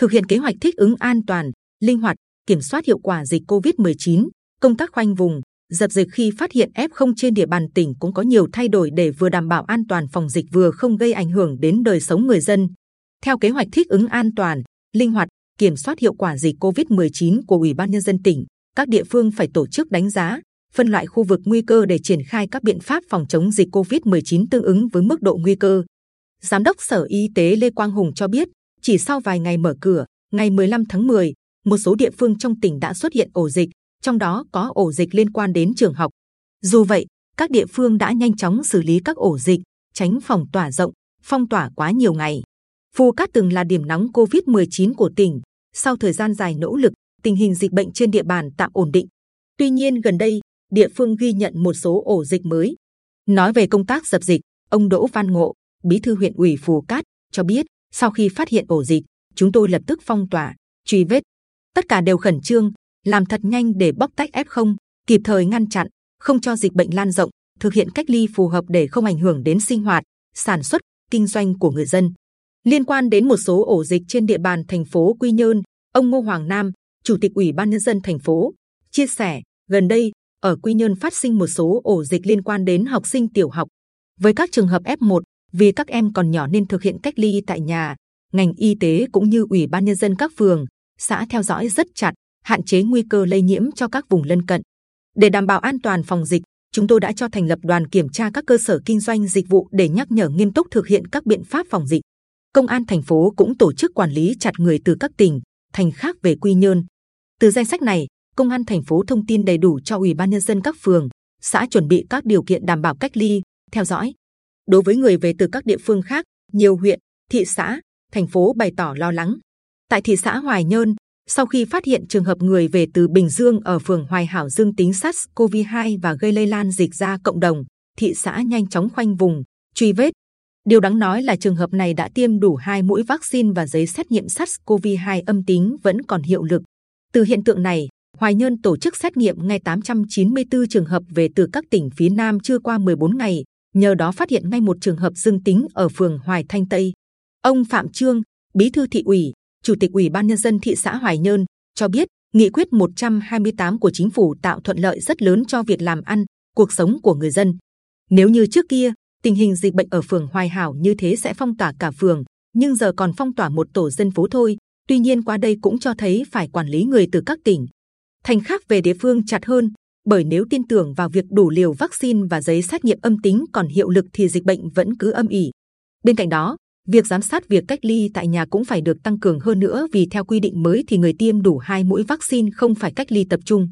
thực hiện kế hoạch thích ứng an toàn, linh hoạt, kiểm soát hiệu quả dịch COVID-19, công tác khoanh vùng, dập dịch khi phát hiện F0 trên địa bàn tỉnh cũng có nhiều thay đổi để vừa đảm bảo an toàn phòng dịch vừa không gây ảnh hưởng đến đời sống người dân. Theo kế hoạch thích ứng an toàn, linh hoạt, kiểm soát hiệu quả dịch COVID-19 của Ủy ban nhân dân tỉnh, các địa phương phải tổ chức đánh giá, phân loại khu vực nguy cơ để triển khai các biện pháp phòng chống dịch COVID-19 tương ứng với mức độ nguy cơ. Giám đốc Sở Y tế Lê Quang Hùng cho biết, chỉ sau vài ngày mở cửa, ngày 15 tháng 10, một số địa phương trong tỉnh đã xuất hiện ổ dịch, trong đó có ổ dịch liên quan đến trường học. Dù vậy, các địa phương đã nhanh chóng xử lý các ổ dịch, tránh phòng tỏa rộng, phong tỏa quá nhiều ngày. Phù Cát từng là điểm nóng COVID-19 của tỉnh. Sau thời gian dài nỗ lực, tình hình dịch bệnh trên địa bàn tạm ổn định. Tuy nhiên gần đây, địa phương ghi nhận một số ổ dịch mới. Nói về công tác dập dịch, ông Đỗ Văn Ngộ, Bí thư huyện ủy Phù Cát cho biết, sau khi phát hiện ổ dịch, chúng tôi lập tức phong tỏa, truy vết. Tất cả đều khẩn trương, làm thật nhanh để bóc tách F0, kịp thời ngăn chặn, không cho dịch bệnh lan rộng, thực hiện cách ly phù hợp để không ảnh hưởng đến sinh hoạt, sản xuất, kinh doanh của người dân. Liên quan đến một số ổ dịch trên địa bàn thành phố Quy Nhơn, ông Ngô Hoàng Nam, Chủ tịch Ủy ban nhân dân thành phố, chia sẻ gần đây ở Quy Nhơn phát sinh một số ổ dịch liên quan đến học sinh tiểu học. Với các trường hợp F1, vì các em còn nhỏ nên thực hiện cách ly tại nhà, ngành y tế cũng như Ủy ban nhân dân các phường, xã theo dõi rất chặt, hạn chế nguy cơ lây nhiễm cho các vùng lân cận. Để đảm bảo an toàn phòng dịch, chúng tôi đã cho thành lập đoàn kiểm tra các cơ sở kinh doanh dịch vụ để nhắc nhở nghiêm túc thực hiện các biện pháp phòng dịch. Công an thành phố cũng tổ chức quản lý chặt người từ các tỉnh, thành khác về Quy Nhơn. Từ danh sách này, công an thành phố thông tin đầy đủ cho ủy ban nhân dân các phường, xã chuẩn bị các điều kiện đảm bảo cách ly, theo dõi. Đối với người về từ các địa phương khác, nhiều huyện, thị xã, thành phố bày tỏ lo lắng. Tại thị xã Hoài Nhơn, sau khi phát hiện trường hợp người về từ Bình Dương ở phường Hoài Hảo dương tính SARS-CoV-2 và gây lây lan dịch ra cộng đồng, thị xã nhanh chóng khoanh vùng, truy vết. Điều đáng nói là trường hợp này đã tiêm đủ hai mũi vaccine và giấy xét nghiệm SARS-CoV-2 âm tính vẫn còn hiệu lực. Từ hiện tượng này, Hoài Nhơn tổ chức xét nghiệm ngay 894 trường hợp về từ các tỉnh phía Nam chưa qua 14 ngày, nhờ đó phát hiện ngay một trường hợp dương tính ở phường Hoài Thanh Tây. Ông Phạm Trương, Bí thư thị ủy, Chủ tịch Ủy ban nhân dân thị xã Hoài Nhơn cho biết, nghị quyết 128 của chính phủ tạo thuận lợi rất lớn cho việc làm ăn, cuộc sống của người dân. Nếu như trước kia tình hình dịch bệnh ở phường Hoài Hảo như thế sẽ phong tỏa cả phường, nhưng giờ còn phong tỏa một tổ dân phố thôi. Tuy nhiên qua đây cũng cho thấy phải quản lý người từ các tỉnh, thành khác về địa phương chặt hơn. Bởi nếu tin tưởng vào việc đủ liều vaccine và giấy xét nghiệm âm tính còn hiệu lực thì dịch bệnh vẫn cứ âm ỉ. Bên cạnh đó, việc giám sát việc cách ly tại nhà cũng phải được tăng cường hơn nữa vì theo quy định mới thì người tiêm đủ hai mũi vaccine không phải cách ly tập trung.